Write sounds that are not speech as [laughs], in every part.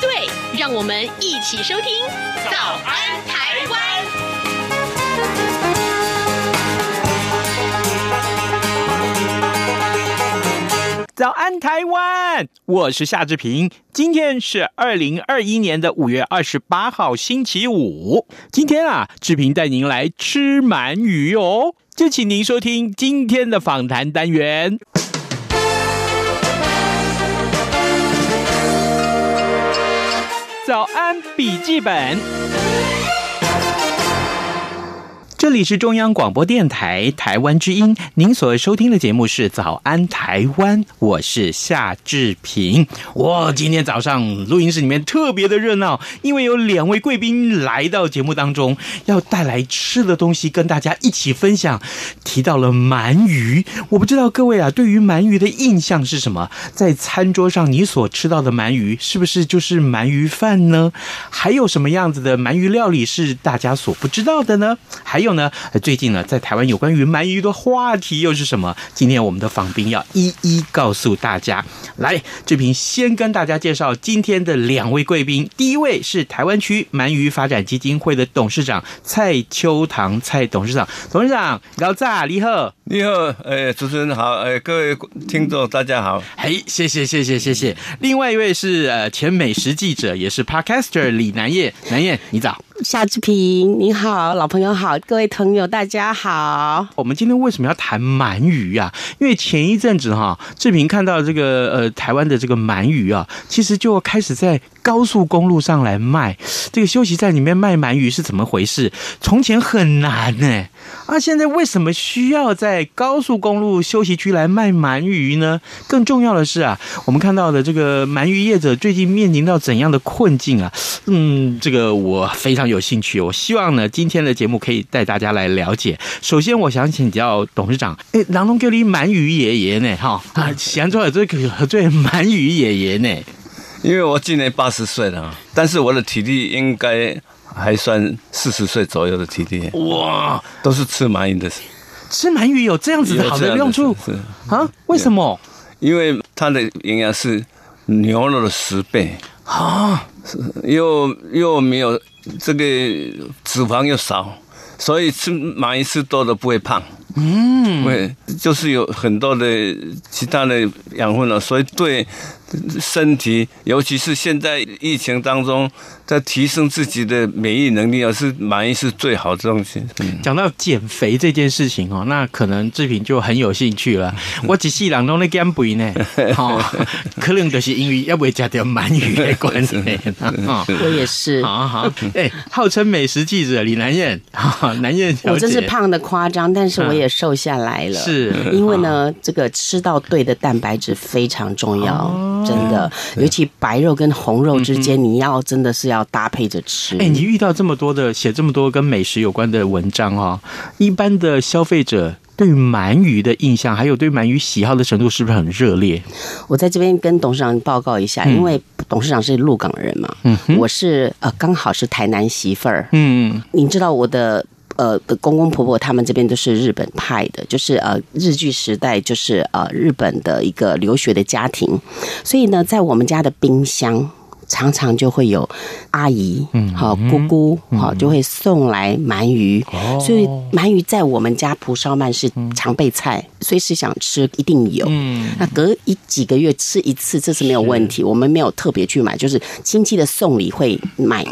对，让我们一起收听《早安台湾》。早安台湾，我是夏志平。今天是二零二一年的五月二十八号，星期五。今天啊，志平带您来吃鳗鱼哦，就请您收听今天的访谈单元。早安笔记本。这里是中央广播电台台湾之音，您所收听的节目是《早安台湾》，我是夏志平。哇，今天早上录音室里面特别的热闹，因为有两位贵宾来到节目当中，要带来吃的东西跟大家一起分享。提到了鳗鱼，我不知道各位啊，对于鳗鱼的印象是什么？在餐桌上你所吃到的鳗鱼，是不是就是鳗鱼饭呢？还有什么样子的鳗鱼料理是大家所不知道的呢？还有。呢？最近呢，在台湾有关于鳗鱼的话题又是什么？今天我们的访宾要一一告诉大家。来，志平先跟大家介绍今天的两位贵宾。第一位是台湾区鳗鱼发展基金会的董事长蔡秋堂，蔡董事长，董事长，高炸，你好，你好，哎，主持人好，哎，各位听众大家好，嘿，谢谢，谢谢，谢谢。另外一位是呃前美食记者，也是 Podcaster 李南燕，南燕，你早。夏志平，你好，老朋友好，各位朋友大家好。我们今天为什么要谈鳗鱼啊？因为前一阵子哈，志平看到这个呃台湾的这个鳗鱼啊，其实就开始在高速公路上来卖。这个休息站里面卖鳗鱼是怎么回事？从前很难呢，啊，现在为什么需要在高速公路休息区来卖鳗鱼呢？更重要的是啊，我们看到的这个鳗鱼业者最近面临到怎样的困境啊？嗯，这个我非常。有兴趣，我希望呢，今天的节目可以带大家来了解。首先，我想请教董事长，哎，郎中叫你鳗鱼爷爷呢？哈，啊，想做这个合作鳗鱼爷爷呢？因为我今年八十岁了，但是我的体力应该还算四十岁左右的体力。哇，都是吃鳗鱼的，吃鳗鱼有这样子的好的用处是啊？为什么？因为它的营养是牛肉的十倍啊，又又没有。这个脂肪又少，所以吃鳗鱼吃多了不会胖。嗯，会，就是有很多的其他的养分了，所以对。身体，尤其是现在疫情当中，在提升自己的免疫能力，而是满意是最好的东西。讲到减肥这件事情哦，那可能志平就很有兴趣了。[laughs] 我一世人都在减肥呢，哦，可能就是因为要不加点鳗鱼的关系。[laughs] 我也是。好好，哎，号称美食记者李南燕，[laughs] 南燕，我真是胖的夸张，但是我也瘦下来了。是因为呢，这个吃到对的蛋白质非常重要。真的，尤其白肉跟红肉之间，你要真的是要搭配着吃。哎，你遇到这么多的写这么多跟美食有关的文章哦，一般的消费者对于鳗鱼的印象，还有对鳗鱼喜好的程度，是不是很热烈？我在这边跟董事长报告一下，因为董事长是鹿港人嘛，嗯，我是呃刚好是台南媳妇儿，嗯，你知道我的。呃，的公公婆婆他们这边都是日本派的，就是呃日据时代，就是呃日本的一个留学的家庭，所以呢，在我们家的冰箱常常就会有阿姨，嗯，好姑姑，好就会送来鳗鱼，嗯、所以鳗鱼在我们家蒲烧鳗是常备菜，随时想吃一定有。嗯，那隔一几个月吃一次，这是没有问题，我们没有特别去买，就是亲戚的送礼会买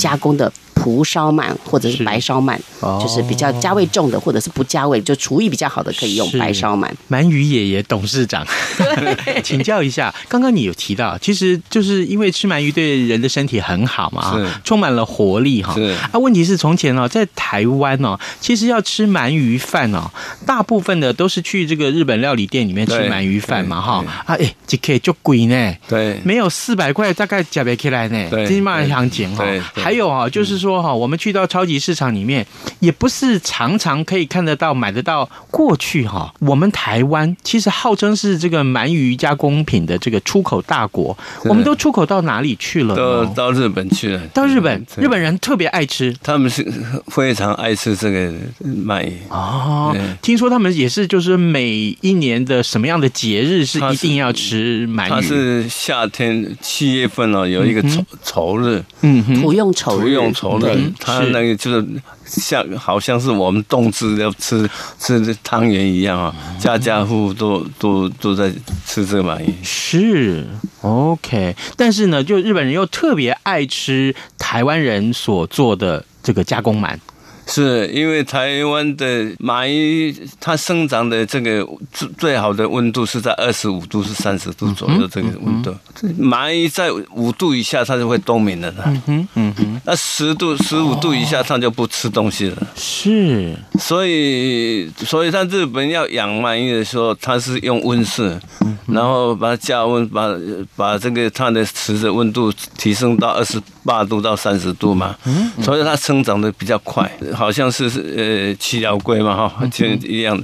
加工的。蒲烧鳗或者是白烧鳗，是就是比较加味重的，或者是不加味，就厨艺比较好的，可以用白烧鳗。鳗鱼爷爷董事长，[laughs] 请教一下，刚刚你有提到，其实就是因为吃鳗鱼对人的身体很好嘛，充满了活力哈。是啊，问题是从前哦，在台湾哦，其实要吃鳗鱼饭哦，大部分的都是去这个日本料理店里面吃鳗鱼饭嘛哈。啊，哎，这可以就贵呢，对，没有四百块大概加不起来呢，对，起码要讲哈。还有啊，就是说。说哈，我们去到超级市场里面，也不是常常可以看得到、买得到。过去哈，我们台湾其实号称是这个鳗鱼加工品的这个出口大国，我们都出口到哪里去了？都到日本去了。到日本，日本人特别爱吃，他们是非常爱吃这个鳗鱼哦。听说他们也是，就是每一年的什么样的节日是一定要吃鳗鱼？它是夏天七月份哦，有一个丑丑日，嗯哼，土用丑日，土用丑日，它那个就是。像好像是我们冬至要吃吃汤圆一样啊，家家户户都都都在吃这个玩意。是 OK，但是呢，就日本人又特别爱吃台湾人所做的这个加工鳗。[laughs] 是因为台湾的鳗鱼，它生长的这个最最好的温度是在二十五度至三十度左右这个温度。鳗鱼在五度以下，它就会冬眠了。嗯哼，嗯哼。那十度、十五度以下，它就不吃东西了。是，所以，所以在日本要养鳗鱼的时候，它是用温室，然后把它加温，把把这个它的池子温度提升到二十八度到三十度嘛。嗯，所以它生长的比较快。好像是呃七条龟嘛哈，就一样。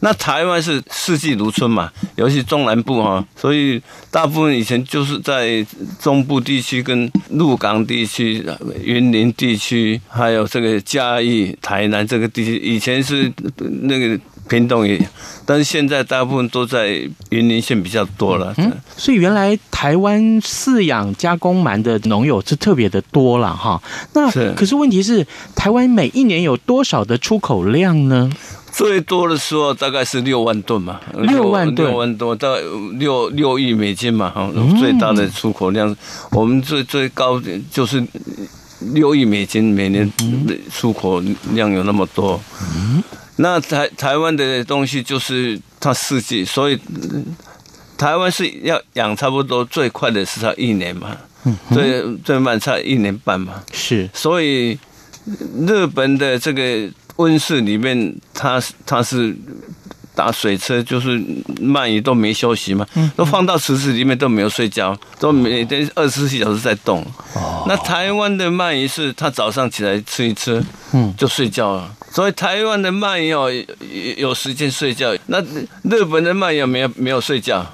那台湾是四季如春嘛，尤其中南部哈，所以大部分以前就是在中部地区跟鹿港地区、云林地区，还有这个嘉义、台南这个地区，以前是那个。屏东也，但是现在大部分都在云林县比较多了。嗯，所以原来台湾饲养加工鳗的农友是特别的多了哈。那可是问题是，台湾每一年有多少的出口量呢？最多的时候大概是六万吨嘛，六万吨，六万多到六六亿美金嘛，哈，最大的出口量，我们最最高就是六亿美金每年出口量有那么多。嗯。那台台湾的东西就是它四季，所以台湾是要养差不多最快的是它一年嘛，最最慢差一年半嘛。是，所以日本的这个温室里面，它它是打水车，就是鳗鱼都没休息嘛，都放到池子里面都没有睡觉，都每天二十四小时在动。哦那台湾的鳗鱼是它早上起来吃一吃，嗯，就睡觉了。所以台湾的鳗鱼有，有时间睡觉，那日本的鳗鱼没有没有睡觉，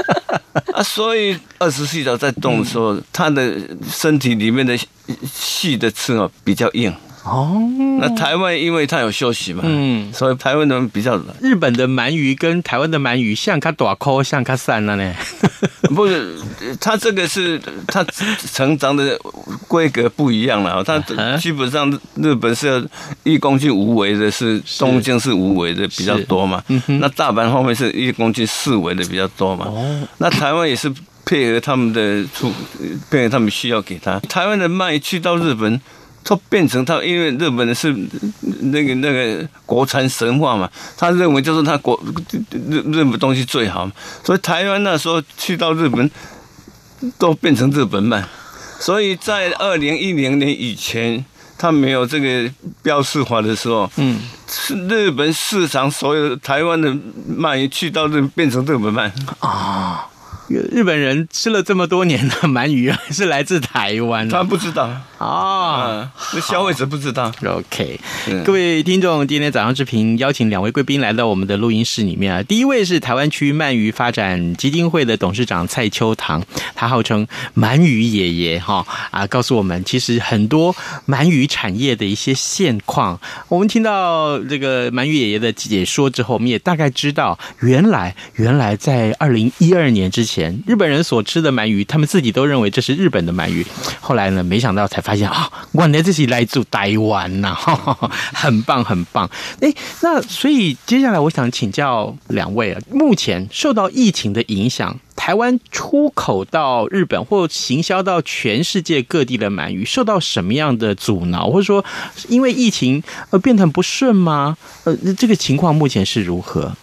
[laughs] 啊，所以二十四小时在动的时候，它的身体里面的细的刺哦比较硬。哦，那台湾因为它有休息嘛，嗯，所以台湾人比较冷。日本的鳗鱼跟台湾的鳗鱼像它大颗，像它散了呢？[laughs] 不是，它这个是它成长的规格不一样了。它基本上日本是一公斤五尾的，是东京是五尾的比较多嘛。那大阪后面是一公斤四尾的比较多嘛。哦，那台湾也是配合他们的出，配合他们需要给他。台湾的鳗去到日本。它变成它，因为日本人是那个那个国产神话嘛，他认为就是他国日日本东西最好，所以台湾那时候去到日本都变成日本鳗，所以在二零一零年以前，他没有这个标示化的时候，嗯，是日本市场所有台湾的鳗鱼去到日本变成日本鳗啊。日本人吃了这么多年的鳗鱼，[laughs] 是来自台湾。他不知道哦，那消费者不知道。OK，各位听众，今天早上志平邀请两位贵宾来到我们的录音室里面啊。第一位是台湾区鳗鱼发展基金会的董事长蔡秋堂，他号称鳗鱼爷爷哈啊，告诉我们其实很多鳗鱼产业的一些现况。我们听到这个鳗鱼爷爷的解说之后，我们也大概知道，原来原来在二零一二年之前。日本人所吃的鳗鱼，他们自己都认为这是日本的鳗鱼。后来呢，没想到才发现啊，原来这是来自台湾呐，很 [laughs] 棒很棒。哎，那所以接下来我想请教两位啊，目前受到疫情的影响，台湾出口到日本或行销到全世界各地的鳗鱼受到什么样的阻挠，或者说因为疫情而变得很不顺吗？呃，这个情况目前是如何？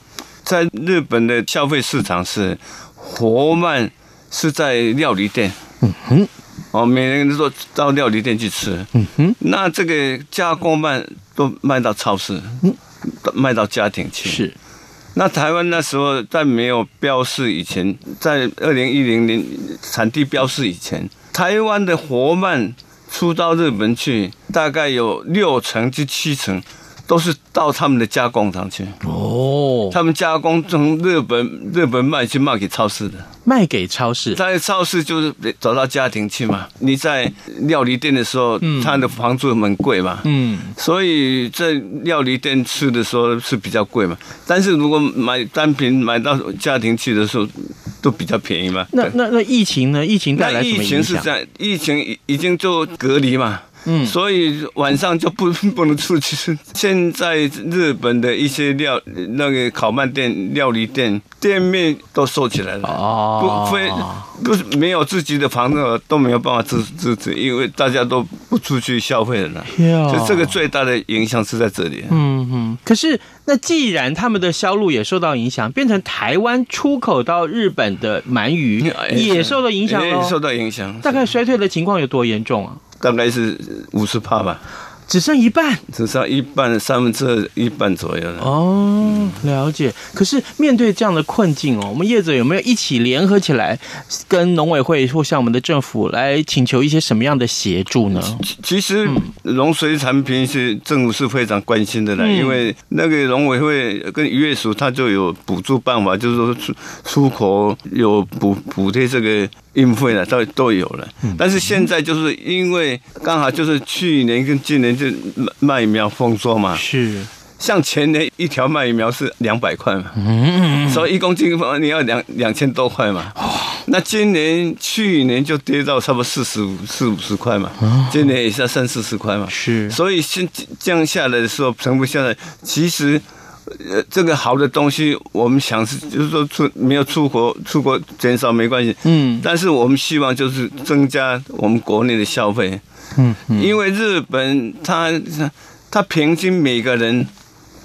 在日本的消费市场是。活鳗是在料理店，嗯哼，哦，每人都到料理店去吃，嗯哼，那这个加工鳗都卖到超市，嗯，卖到家庭去。是，那台湾那时候在没有标示以前，在二零一零年产地标示以前，台湾的活鳗出到日本去，大概有六成至七成。都是到他们的加工厂去哦，他们加工从日本日本卖去卖给超市的，卖给超市，在超市就是找到家庭去嘛。你在料理店的时候，嗯、他的房租很贵嘛，嗯，所以在料理店吃的时候是比较贵嘛。但是如果买单品买到家庭去的时候，都比较便宜嘛。那那那疫情呢？疫情带来什么影响？疫情是在疫情已经做隔离嘛。嗯，所以晚上就不 [laughs] 不能出去。现在日本的一些料那个烤鳗店、料理店店面都收起来了。哦，不非不是没有自己的房子都没有办法支支持，因为大家都不出去消费了。就这个最大的影响是在这里。嗯嗯。可是那既然他们的销路也受到影响，变成台湾出口到日本的鳗鱼也受到影响了。也受到影响。大概衰退的情况有多严重啊？大概是五十帕吧。只剩一半，只剩一半，三分之二一半左右了。哦，了解。可是面对这样的困境哦，我们业者有没有一起联合起来，跟农委会或向我们的政府来请求一些什么样的协助呢？其实农水产品是政府是非常关心的啦，嗯、因为那个农委会跟渔业署，他就有补助办法，就是说出出口有补补贴这个。运费呢，都都有了，但是现在就是因为刚好就是去年跟今年就麦苗丰收嘛，是。像前年一条麦苗是两百块嘛，嗯，所以一公斤你要两两千多块嘛，那今年去年就跌到差不多四十五四五十块嘛，今年也是要三四十块嘛，是，所以现降下来的时候，全部下来其实。呃，这个好的东西，我们想是就是说出没有出国，出国减少没关系，嗯，但是我们希望就是增加我们国内的消费，嗯，因为日本它它平均每个人，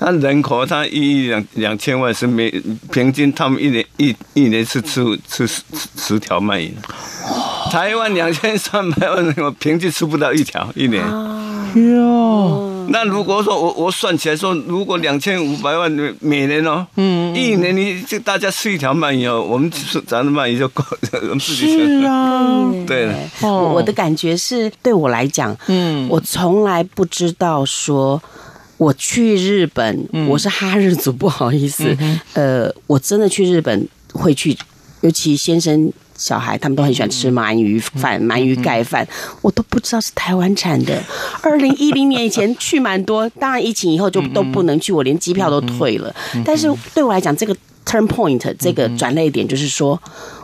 它人口它一亿两两千万是每平均他们一年一一年是吃吃十十条鳗鱼，台湾两千三百万人我平均吃不到一条一年，哟。那如果说我我算起来说，如果两千五百万每年哦，嗯，一年你就大家吃一条鳗鱼哦，我们吃咱的鳗鱼就够，[laughs] 我们自己吃。是啊，对了。我我的感觉是，对我来讲，嗯，我从来不知道说我去日本，我是哈日族，不好意思，呃，我真的去日本会去，尤其先生。小孩他们都很喜欢吃鳗鱼饭、鳗鱼盖饭，我都不知道是台湾产的。[laughs] 二零一零年以前去蛮多，当然疫情以后就都不能去，我连机票都退了。但是对我来讲，这个 turn point 这个转捩点就是说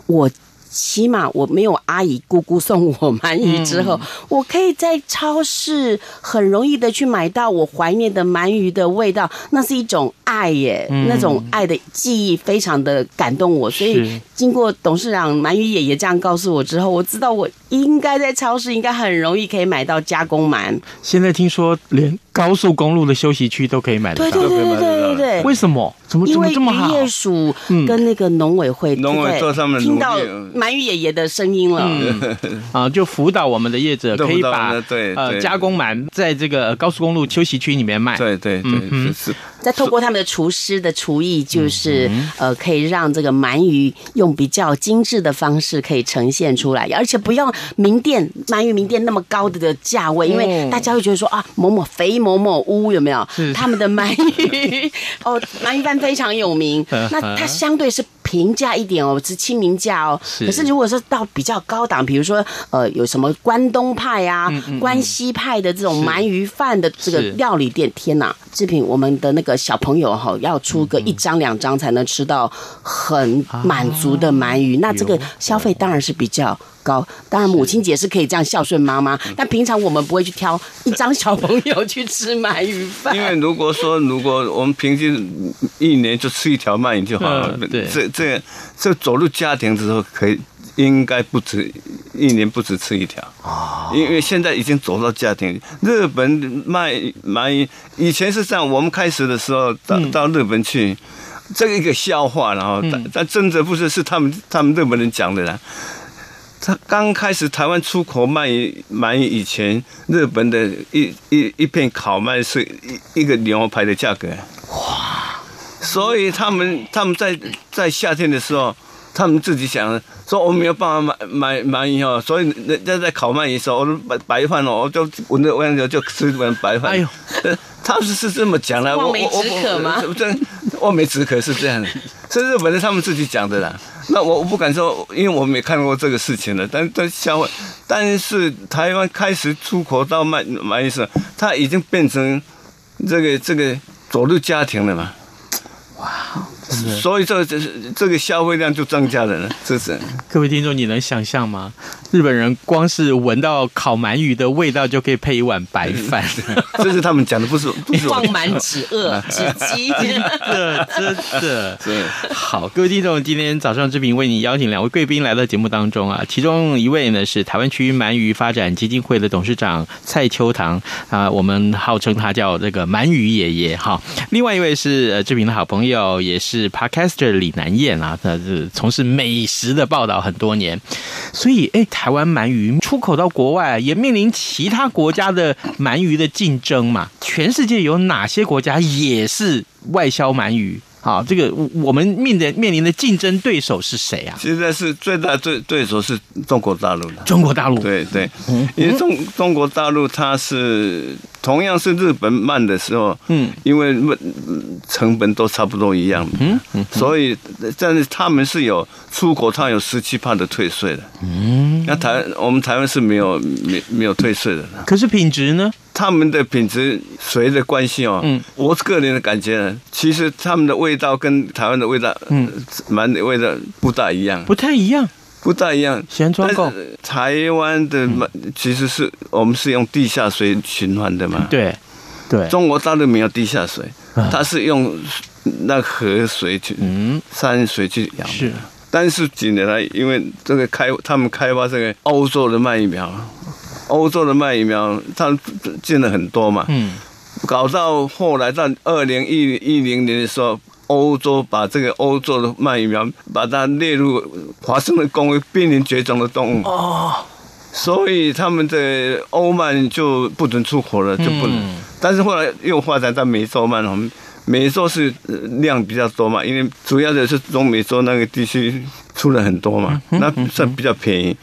我。起码我没有阿姨姑姑送我鳗鱼之后，我可以在超市很容易的去买到我怀念的鳗鱼的味道，那是一种爱耶，那种爱的记忆非常的感动我。所以经过董事长鳗鱼爷爷这样告诉我之后，我知道我应该在超市应该很容易可以买到加工鳗。现在听说连高速公路的休息区都可以买得到，对对对对对对。为什么？怎么怎么这么好？因为渔业署跟那个农委会，农委做上面听到。鳗鱼爷爷的声音了，嗯，[laughs] 啊，就辅导我们的业者可以把对呃加工鳗在这个高速公路休息区里面卖，对对对，嗯，是。再透过他们的厨师的厨艺，就是呃，可以让这个鳗鱼用比较精致的方式可以呈现出来，而且不用名店鳗鱼名店那么高的的价位，因为大家会觉得说啊，某某肥某某屋有没有？他们的鳗鱼 [laughs] 哦，鳗鱼饭非常有名，[laughs] 那它相对是。平价一点哦，是亲民价哦。可是如果说到比较高档，比如说呃，有什么关东派啊、关西派的这种鳗鱼饭的这个料理店，天哪！志平，我们的那个小朋友哈，要出个一张两张才能吃到很满足的鳗鱼，那这个消费当然是比较高。当然，母亲节是可以这样孝顺妈妈，但平常我们不会去挑一张小朋友去吃鳗鱼饭。因为如果说，如果我们平均一年就吃一条鳗鱼就好了，对，这这这走入家庭之后可以。应该不止一年，不止吃一条啊，因为现在已经走到家庭。日本卖鳗鱼以前是这样，我们开始的时候到到日本去，这个一个笑话，然后但但真的不是是他们他们日本人讲的啦。他刚开始台湾出口鳗鱼鳗鱼以前，日本的一一一片烤鳗是一一个牛排的价格哇，所以他们他们在在夏天的时候。他们自己想说我没有办法买买鳗鱼哦，所以人家在烤鳗鱼的时候，我白白饭哦，我就闻着味道就吃一碗白饭。哎呦，他是是这么讲的，望梅止渴吗？望梅止渴是这样的，是日本人他们自己讲的啦。那我我不敢说，因为我没看过这个事情了。但但消费，但是台湾开始出口到卖鳗鱼时，它已经变成这个这个走入家庭了嘛。哇。所以这个这这个消费量就增加了呢，这是。各位听众，你能想象吗？日本人光是闻到烤鳗鱼的味道就可以配一碗白饭，[laughs] 这是他们讲的，不是不是。望梅止饿，[laughs] 止饥，真的真的。对，好，各位听众，今天早上志平为你邀请两位贵宾来到节目当中啊，其中一位呢是台湾区鳗鱼发展基金会的董事长蔡秋堂啊，我们号称他叫这个鳗鱼爷爷哈。另外一位是呃志平的好朋友，也是 Podcaster 李南燕啊，他是从事美食的报道很多年，所以哎台湾鳗鱼出口到国外，也面临其他国家的鳗鱼的竞争嘛？全世界有哪些国家也是外销鳗鱼？好，这个我们面的面临的竞争对手是谁啊？现在是最大对对手是中国大陆的。中国大陆，对对，因为中中国大陆它是同样是日本慢的时候，嗯，因为成本都差不多一样，嗯嗯，所以但是他们是有出口，它有十七帕的退税的，嗯，那台我们台湾是没有没没有退税的，可是品质呢？他们的品质随着关系哦，嗯，我个人的感觉呢，其实他们的味道跟台湾的味道，嗯，鳗的味道不大一样，不太一样，不大一样。咸装够。台湾的嘛其实是我们是用地下水循环的嘛，对，对。中国大陆没有地下水，它是用那河水去，嗯，山水去养。是。但是近年来，因为这个开，他们开发这个欧洲的鳗鱼苗。欧洲的鳗鱼苗，它进了很多嘛，嗯，搞到后来到二零一一零年的时候，欧洲把这个欧洲的鳗鱼苗把它列入华盛顿公约濒临绝种的动物哦，所以他们的欧鳗就不准出口了，就不能。嗯、但是后来又发展到美洲鳗，我们美洲是量比较多嘛，因为主要的是中美洲那个地区。出了很多嘛，那算比较便宜。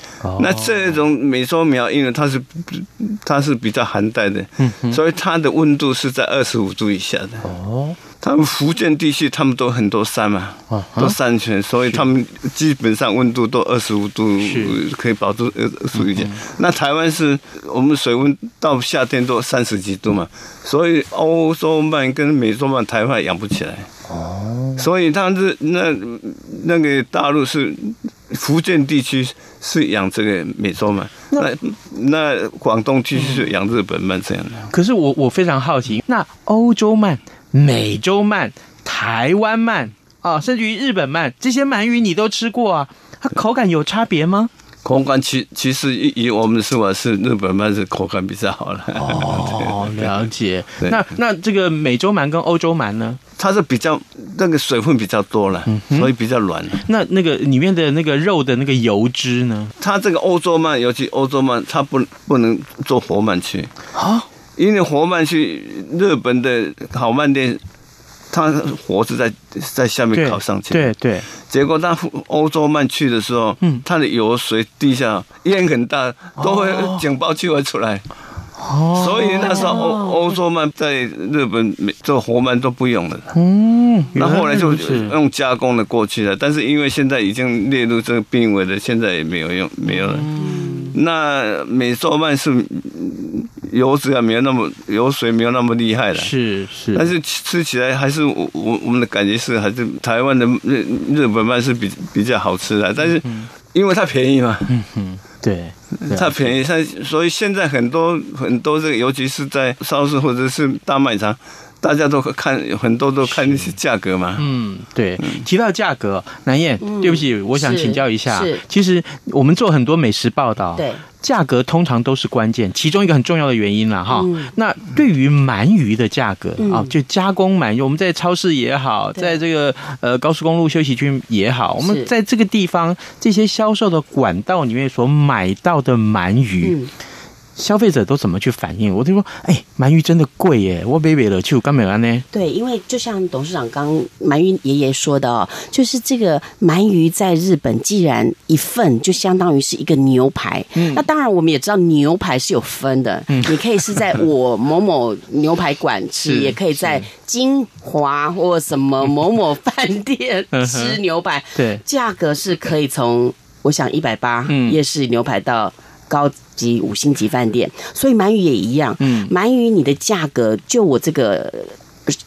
那这种美洲苗，因为它是它是比较寒带的，所以它的温度是在二十五度以下的。哦，他们福建地区他们都很多山嘛，都山泉，所以他们基本上温度都二十五度可以保住呃属于这样。那台湾是我们水温到夏天都三十几度嘛，所以欧洲鳗跟美洲鳗台湾养不起来。哦，所以他是那那个大陆是福建地区是养这个美洲鳗，那那广东地区是养日本鳗这样的。可是我我非常好奇，那欧洲鳗、美洲鳗、台湾鳗啊，甚至于日本鳗这些鳗鱼你都吃过啊？它口感有差别吗？口感其其实以以我们的说法是日本鳗是口感比较好了。哦，了解。[laughs] 那那这个美洲鳗跟欧洲鳗呢？它是比较那个水分比较多了，所以比较软。那那个里面的那个肉的那个油脂呢？它这个欧洲鳗，尤其欧洲鳗，它不不能做活鳗去啊，因为活鳗去日本的好鳗店，它火是在在下面烤上去，对对。结果它欧洲鳗去的时候，嗯，它的油水地下烟很大，都会警报器会出来。哦，所以那时候欧欧洲鳗在日本做活鳗都不用了。嗯，那后来就用加工的过去了。但是因为现在已经列入这个病危的，现在也没有用，没有了。那美洲鳗是油脂啊，没有那么油水，没有那么厉害了。是是，但是吃起来还是我我我们的感觉是还是台湾的日日本饭是比比较好吃的。但是因为它便宜嘛。嗯哼。对，它便宜，它所以现在很多很多这个，尤其是在超市或者是大卖场，大家都看很多都看那些价格嘛。嗯，对。提到价格，南燕，对不起，我想请教一下，其实我们做很多美食报道，对。价格通常都是关键，其中一个很重要的原因了哈。嗯、那对于鳗鱼的价格啊，嗯、就加工鳗鱼，我们在超市也好，在这个呃高速公路休息区也好，我们在这个地方这些销售的管道里面所买到的鳗鱼，消费者都怎么去反应？我就说，哎、欸，鳗鱼真的贵耶，我北北了去，干嘛呢？对，因为就像董事长刚鳗鱼爷爷说的哦，就是这个鳗鱼在日本，既然一份就相当于是一个牛排。嗯，那当然我们也知道牛排是有分的，嗯，你可以是在我某某牛排馆吃，[laughs] 也可以在金华或什么某某饭店吃牛排。[laughs] 对，价格是可以从我想一百八夜市牛排到。高级五星级饭店，所以鳗鱼也一样。嗯，鳗鱼你的价格，就我这个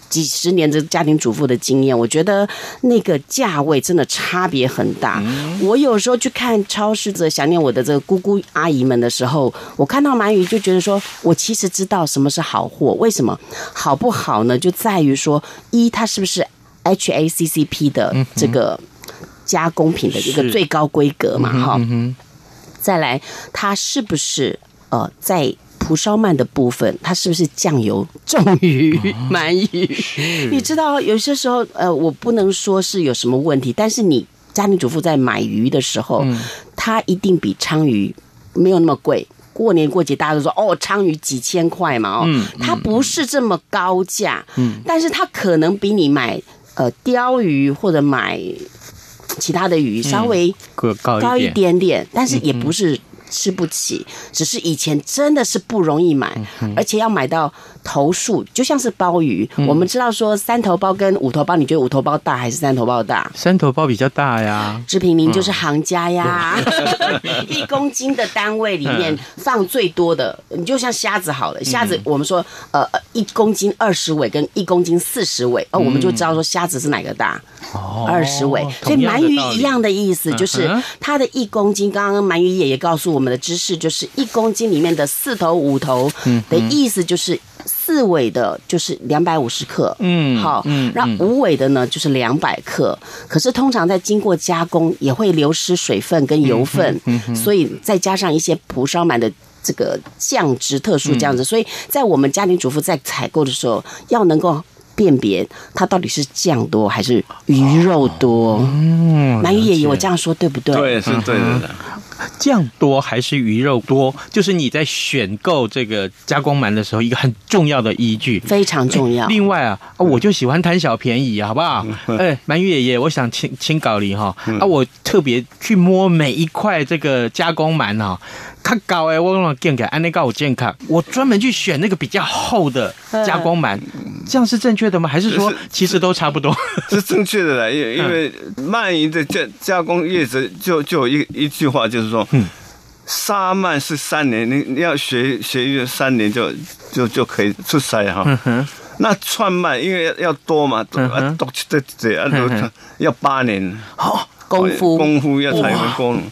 几十年的家庭主妇的经验，我觉得那个价位真的差别很大。嗯、我有时候去看超市，的想念我的这个姑姑阿姨们的时候，我看到鳗鱼就觉得说，我其实知道什么是好货。为什么好不好呢？就在于说，一它是不是 HACCP 的这个加工品的一个最高规格嘛？哈。再来，它是不是呃，在蒲烧鳗的部分，它是不是酱油重于鳗鱼？你知道，有些时候呃，我不能说是有什么问题，但是你家庭主妇在买鱼的时候，它一定比鲳鱼没有那么贵。过年过节大家都说哦，鲳鱼几千块嘛哦，它不是这么高价，嗯但是它可能比你买呃鲷鱼或者买。其他的鱼稍微高一点。点，但是也不是吃不起，只是以前真的是不容易买，而且要买到。头数就像是鲍鱼，嗯、我们知道说三头鲍跟五头鲍，你觉得五头鲍大还是三头鲍大？三头鲍比较大呀。志平，您就是行家呀。一、嗯、[laughs] 公斤的单位里面放最多的，你就像虾子好了，虾子我们说呃一公斤二十尾跟一公斤四十尾，哦，我们就知道说虾子是哪个大，二十尾。所以鳗鱼一样的意思，就是它的一公斤，刚刚鳗鱼爷爷告诉我们的知识，就是一公斤里面的四头五头的意思就是。四尾的就是两百五十克，嗯，好，嗯，那五尾的呢就是两百克。可是通常在经过加工也会流失水分跟油分，所以再加上一些蒲烧鳗的这个酱汁特殊这样子，所以在我们家庭主妇在采购的时候要能够辨别它到底是酱多还是鱼肉多。嗯，鳗鱼爷爷，我这样说对不对？对，是对的。酱多还是鱼肉多，就是你在选购这个加工鳗的时候一个很重要的依据，非常重要。另外啊，我就喜欢贪小便宜，好不好？[laughs] 哎，鳗鱼爷爷，我想请请搞你哈啊，我特别去摸每一块这个加工鳗哈。它高哎，我用健康，安内高我健康。我专门去选那个比较厚的加工鳗，这样是正确的吗？还是说其实都差不多？是，[laughs] 是正确的啦，因为因为鳗鱼的加加工业者就就有一一句话，就是说，嗯，沙曼是三年，你你要学学三年就就就可以出塞哈。嗯哼。那串鳗因为要多嘛，多多这这样要八年，好功夫。功夫要才能功。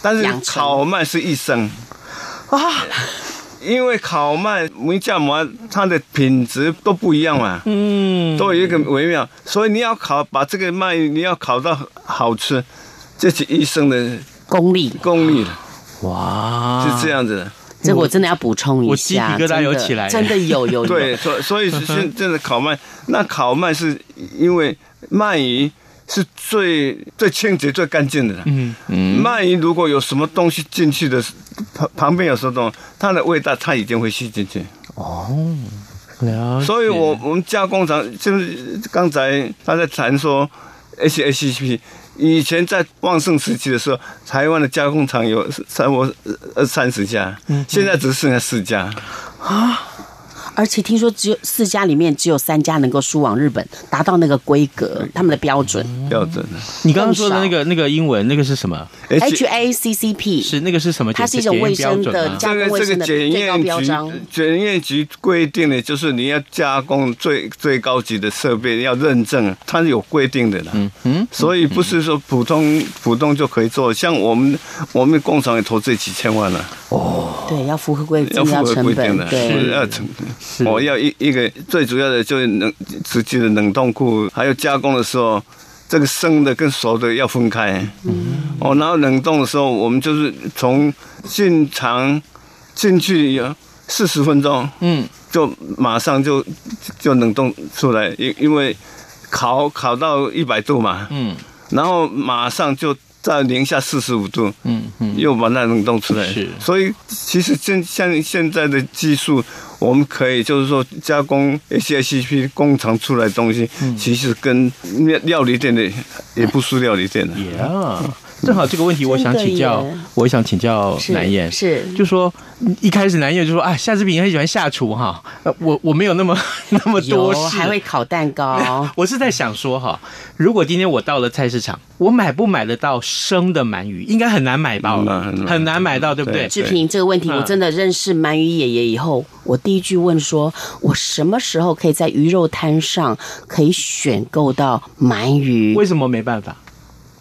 但是烤麦是一生。啊，因为烤麦每家鳗它的品质都不一样嘛，嗯，都有一个微妙，所以你要烤把这个麦你要烤到好吃，这是一生的功力功力了，哇，是这样子的。这我真的要补充一下，我鸡皮疙瘩有起来，真的有有有。[laughs] 对，所所以 [laughs] 是真的烤鳗，那烤鳗是因为鳗鱼。是最最清洁、最干净的。嗯嗯，鳗鱼如果有什么东西进去的，旁旁边有什么东西，它的味道它一定会吸进去。哦，了解。所以我我们加工厂就是刚才他在谈说，HACCP 以前在旺盛时期的时候，台湾的加工厂有三我二三十家，现在只剩下四家。啊。而且听说只有四家里面只有三家能够输往日本，达到那个规格，他们的标准。标准。你刚刚说的那个那个英文那个是什么？HACCP 是那个是什么？它是一种卫生的加工卫生的最高标章。检验局规定的就是你要加工最最高级的设备要认证，它是有规定的啦。嗯嗯。所以不是说普通普通就可以做，像我们我们工厂也投资几千万了。哦。对，要符合规定，要符合规定的，对，要成本。我要一一个最主要的就是冷直接的冷冻库，还有加工的时候，这个生的跟熟的要分开。嗯。哦，然后冷冻的时候，我们就是从进厂进去有四十分钟，嗯，就马上就就冷冻出来，因因为烤烤到一百度嘛，嗯，然后马上就在零下四十五度，嗯嗯，又把它冷冻出来。是，所以其实现像现在的技术，我们可以就是说加工 HACCP 工厂出来的东西，其实跟料理店的也不输料理店的。Yeah. 正好这个问题，我想请教，我想请教南燕，是，就说一开始南燕就说啊，夏志平很喜欢下厨哈，我我没有那么 [laughs] 那么多事，还会烤蛋糕。[laughs] 我是在想说哈，如果今天我到了菜市场，我买不买得到生的鳗鱼？应该很难买到，很难买到，对不对？志平这个问题，我真的认识鳗鱼爷爷以后，我第一句问说，我什么时候可以在鱼肉摊上可以选购到鳗鱼？为什么没办法？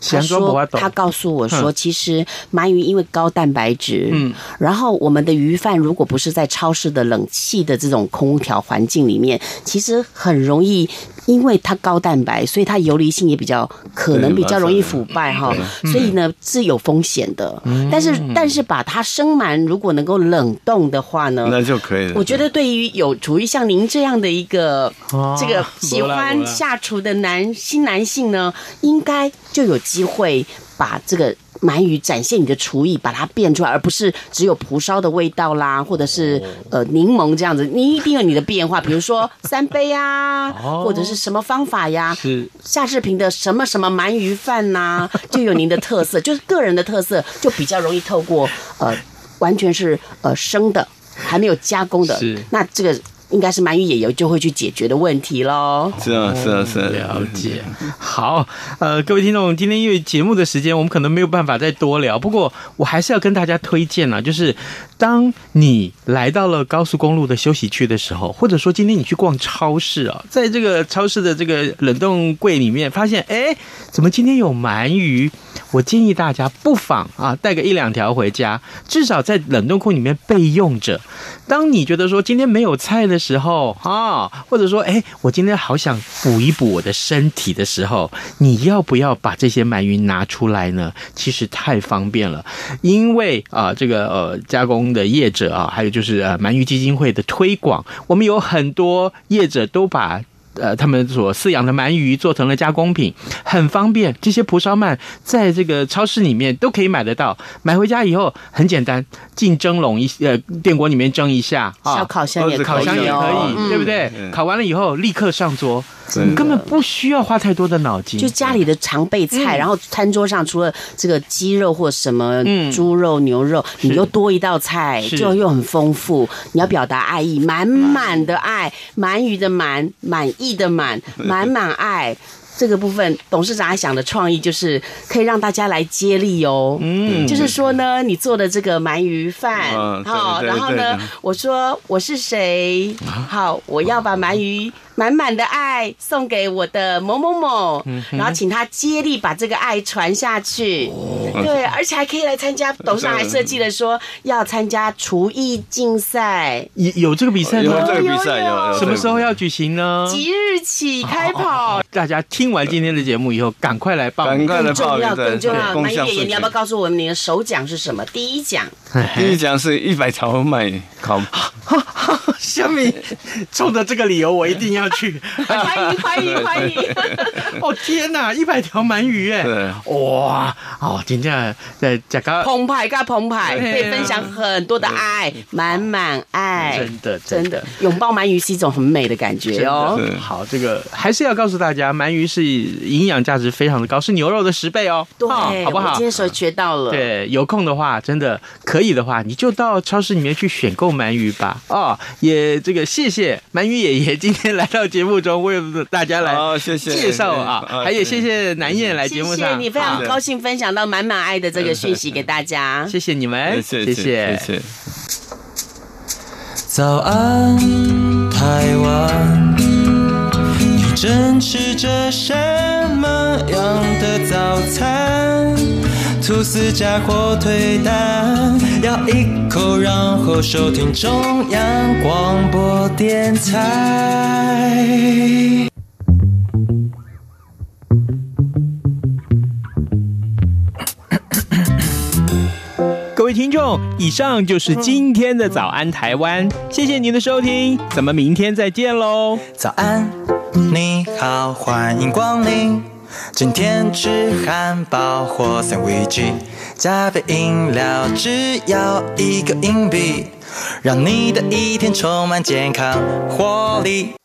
他说，他告诉我说，其实鳗鱼因为高蛋白质，嗯，然后我们的鱼贩如果不是在超市的冷气的这种空调环境里面，其实很容易。因为它高蛋白，所以它游离性也比较可能比较容易腐败哈，所以呢是有风险的。但是但是把它生鳗如果能够冷冻的话呢，那就可以了。我觉得对于有处于像您这样的一个这个喜欢下厨的男新男性呢，应该就有机会把这个。鳗鱼展现你的厨艺，把它变出来，而不是只有蒲烧的味道啦，或者是呃柠檬这样子。你一定有你的变化，比如说 [laughs] 三杯啊，或者是什么方法呀？是夏志平的什么什么鳗鱼饭呐，[laughs] 就有您的特色，就是个人的特色，就比较容易透过呃完全是呃生的，还没有加工的，是那这个。应该是鳗鱼野游就会去解决的问题喽。是啊，是啊，是啊，了解。好，呃，各位听众，今天因为节目的时间，我们可能没有办法再多聊。不过，我还是要跟大家推荐啊，就是当你来到了高速公路的休息区的时候，或者说今天你去逛超市啊，在这个超市的这个冷冻柜里面发现，哎，怎么今天有鳗鱼？我建议大家不妨啊带个一两条回家，至少在冷冻库里面备用着。当你觉得说今天没有菜的时候啊，或者说哎，我今天好想补一补我的身体的时候，你要不要把这些鳗鱼拿出来呢？其实太方便了，因为啊这个呃加工的业者啊，还有就是呃鳗鱼基金会的推广，我们有很多业者都把。呃，他们所饲养的鳗鱼做成了加工品，很方便。这些蒲烧鳗在这个超市里面都可以买得到。买回家以后很简单，进蒸笼一呃电锅里面蒸一下，小烤箱也可以，烤箱也可以，嗯、对不对？嗯、烤完了以后立刻上桌。你根本不需要花太多的脑筋，就家里的常备菜，然后餐桌上除了这个鸡肉或什么猪肉、牛肉，你又多一道菜，就又很丰富。你要表达爱意，满满的爱，鳗鱼的满，满意的满，[laughs] 满满爱。这个部分，董事长还想的创意就是可以让大家来接力哦。嗯，就是说呢，你做的这个鳗鱼饭，好，然后呢，我说我是谁，[laughs] 好，我要把鳗鱼。满满的爱送给我的某某某，然后请他接力把这个爱传下去。对，而且还可以来参加。董事长还设计了说要参加厨艺竞赛，有有这个比赛吗？有这个比赛，有什么时候要举行呢？即日起开跑。大家听完今天的节目以后，赶快来报名。更重要，更重要。鳗鱼爷爷，你要不要告诉我们你的首奖是什么？第一奖，[laughs] 第一奖是一百条鳗烤。[laughs] 小米冲着这个理由，我一定要去。欢迎欢迎欢迎！[laughs] 哦天哪，一百条鳗鱼哎！哇哦，今天在讲个澎湃，个澎湃，可以分享很多的爱，满满爱，真的真的拥抱鳗鱼是一种很美的感觉哦。好，这个还是要告诉大家，鳗鱼是营养价值非常的高，是牛肉的十倍哦。对，好不好？今天所学到了。对，有空的话，真的可以的话，你就到超市里面去选购鳗鱼吧。哦，也。这个谢谢鳗鱼爷爷今天来到节目中为大家来介绍啊，还有谢谢南燕来节目上，谢谢你非常高兴分享到满满爱的这个讯息给大家，[laughs] 谢谢你们，谢谢。谢谢。早安，台湾，你正吃着什么样的早餐？吐司加火腿蛋，咬一口，然后收听中央广播电台。[coughs] 各位听众，以上就是今天的早安台湾，谢谢您的收听，咱们明天再见喽。早安，你好，欢迎光临。今天吃汉堡或三明治，加杯饮料只要一个硬币，让你的一天充满健康活力。